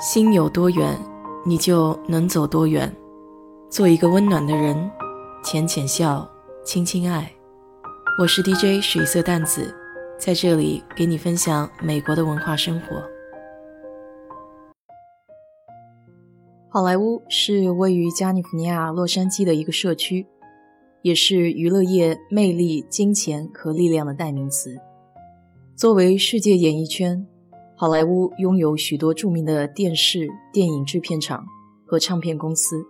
心有多远，你就能走多远。做一个温暖的人，浅浅笑，轻轻爱。我是 DJ 水色淡子，在这里给你分享美国的文化生活。好莱坞是位于加利福尼亚洛杉矶的一个社区，也是娱乐业魅力、金钱和力量的代名词。作为世界演艺圈。好莱坞拥有许多著名的电视、电影制片厂和唱片公司。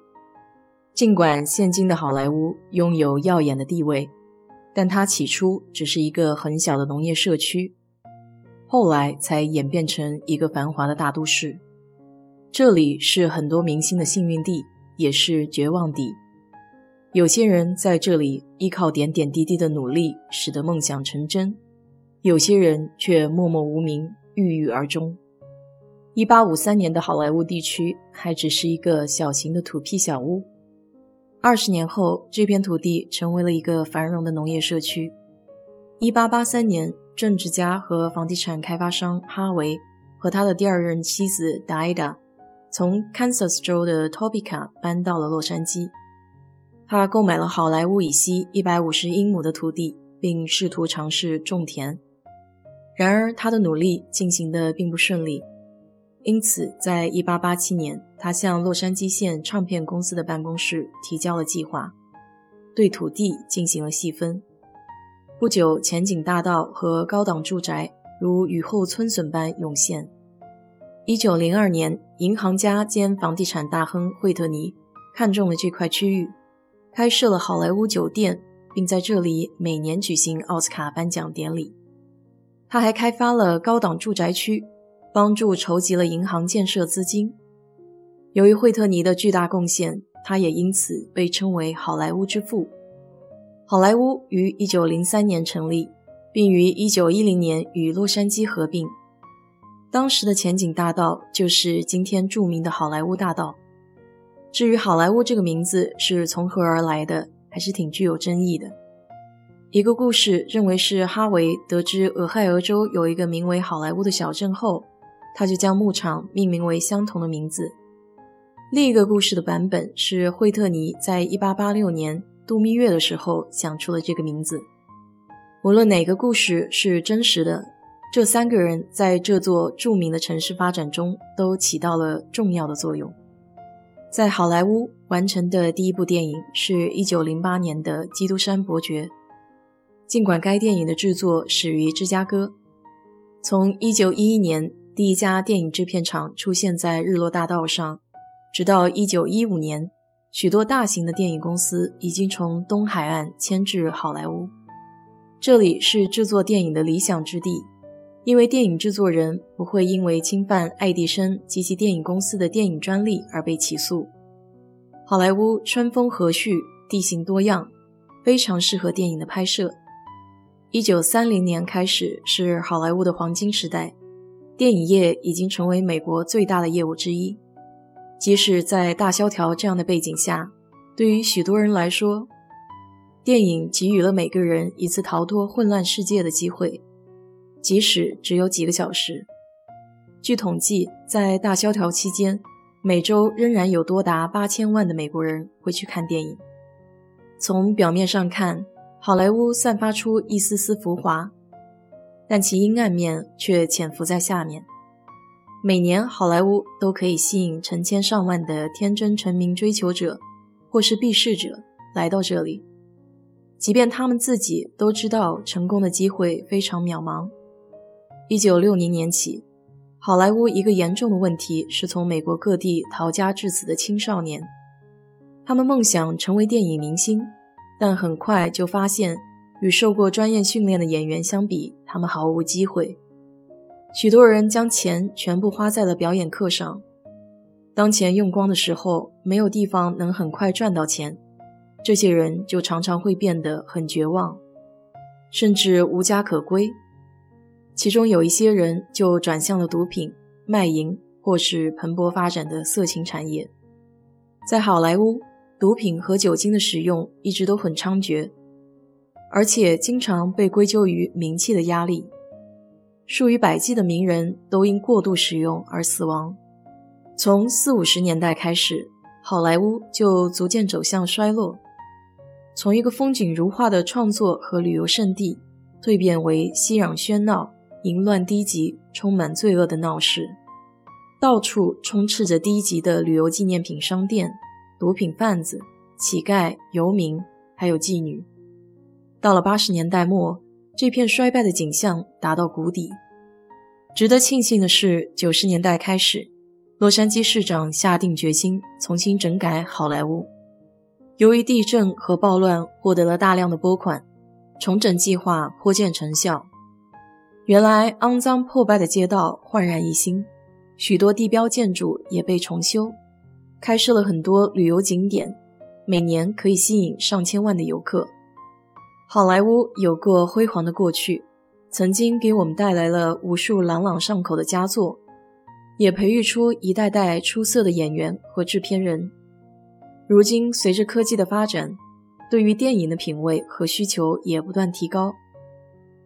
尽管现今的好莱坞拥有耀眼的地位，但它起初只是一个很小的农业社区，后来才演变成一个繁华的大都市。这里是很多明星的幸运地，也是绝望地。有些人在这里依靠点点滴滴的努力，使得梦想成真；有些人却默默无名。郁郁而终。一八五三年的好莱坞地区还只是一个小型的土坯小屋。二十年后，这片土地成为了一个繁荣的农业社区。一八八三年，政治家和房地产开发商哈维和他的第二任妻子达伊达从 Kansas 州的 Topeka 搬到了洛杉矶。他购买了好莱坞以西一百五十英亩的土地，并试图尝试种田。然而，他的努力进行的并不顺利，因此，在1887年，他向洛杉矶县唱片公司的办公室提交了计划，对土地进行了细分。不久，前景大道和高档住宅如雨后春笋般涌现。1902年，银行家兼房地产大亨惠特尼看中了这块区域，开设了好莱坞酒店，并在这里每年举行奥斯卡颁奖典礼。他还开发了高档住宅区，帮助筹集了银行建设资金。由于惠特尼的巨大贡献，他也因此被称为“好莱坞之父”。好莱坞于1903年成立，并于1910年与洛杉矶合并。当时的前景大道就是今天著名的好莱坞大道。至于“好莱坞”这个名字是从何而来的，还是挺具有争议的。一个故事认为是哈维得知俄亥俄州有一个名为好莱坞的小镇后，他就将牧场命名为相同的名字。另一个故事的版本是惠特尼在1886年度蜜月的时候想出了这个名字。无论哪个故事是真实的，这三个人在这座著名的城市发展中都起到了重要的作用。在好莱坞完成的第一部电影是1908年的《基督山伯爵》。尽管该电影的制作始于芝加哥，从1911年第一家电影制片厂出现在日落大道上，直到1915年，许多大型的电影公司已经从东海岸迁至好莱坞。这里是制作电影的理想之地，因为电影制作人不会因为侵犯爱迪生及其电影公司的电影专利而被起诉。好莱坞春风和煦，地形多样，非常适合电影的拍摄。一九三零年开始是好莱坞的黄金时代，电影业已经成为美国最大的业务之一。即使在大萧条这样的背景下，对于许多人来说，电影给予了每个人一次逃脱混乱世界的机会，即使只有几个小时。据统计，在大萧条期间，每周仍然有多达八千万的美国人会去看电影。从表面上看，好莱坞散发出一丝丝浮华，但其阴暗面却潜伏在下面。每年，好莱坞都可以吸引成千上万的天真成名追求者或是避世者来到这里，即便他们自己都知道成功的机会非常渺茫。一九六零年起，好莱坞一个严重的问题是从美国各地逃家至此的青少年，他们梦想成为电影明星。但很快就发现，与受过专业训练的演员相比，他们毫无机会。许多人将钱全部花在了表演课上，当钱用光的时候，没有地方能很快赚到钱，这些人就常常会变得很绝望，甚至无家可归。其中有一些人就转向了毒品、卖淫，或是蓬勃发展的色情产业。在好莱坞。毒品和酒精的使用一直都很猖獗，而且经常被归咎于名气的压力。数以百计的名人都因过度使用而死亡。从四五十年代开始，好莱坞就逐渐走向衰落，从一个风景如画的创作和旅游胜地，蜕变为熙攘喧闹、淫乱低级、充满罪恶的闹市。到处充斥着低级的旅游纪念品商店、毒品贩子、乞丐、游民，还有妓女。到了八十年代末，这片衰败的景象达到谷底。值得庆幸的是，九十年代开始，洛杉矶市长下定决心重新整改好莱坞。由于地震和暴乱，获得了大量的拨款，重整计划颇见成效。原来肮脏破败的街道焕然一新。许多地标建筑也被重修，开设了很多旅游景点，每年可以吸引上千万的游客。好莱坞有过辉煌的过去，曾经给我们带来了无数朗朗上口的佳作，也培育出一代代出色的演员和制片人。如今，随着科技的发展，对于电影的品味和需求也不断提高，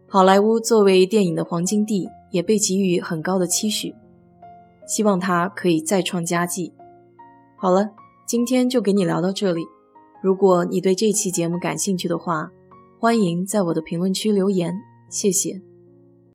好莱坞作为电影的黄金地，也被给予很高的期许。希望他可以再创佳绩。好了，今天就给你聊到这里。如果你对这期节目感兴趣的话，欢迎在我的评论区留言，谢谢。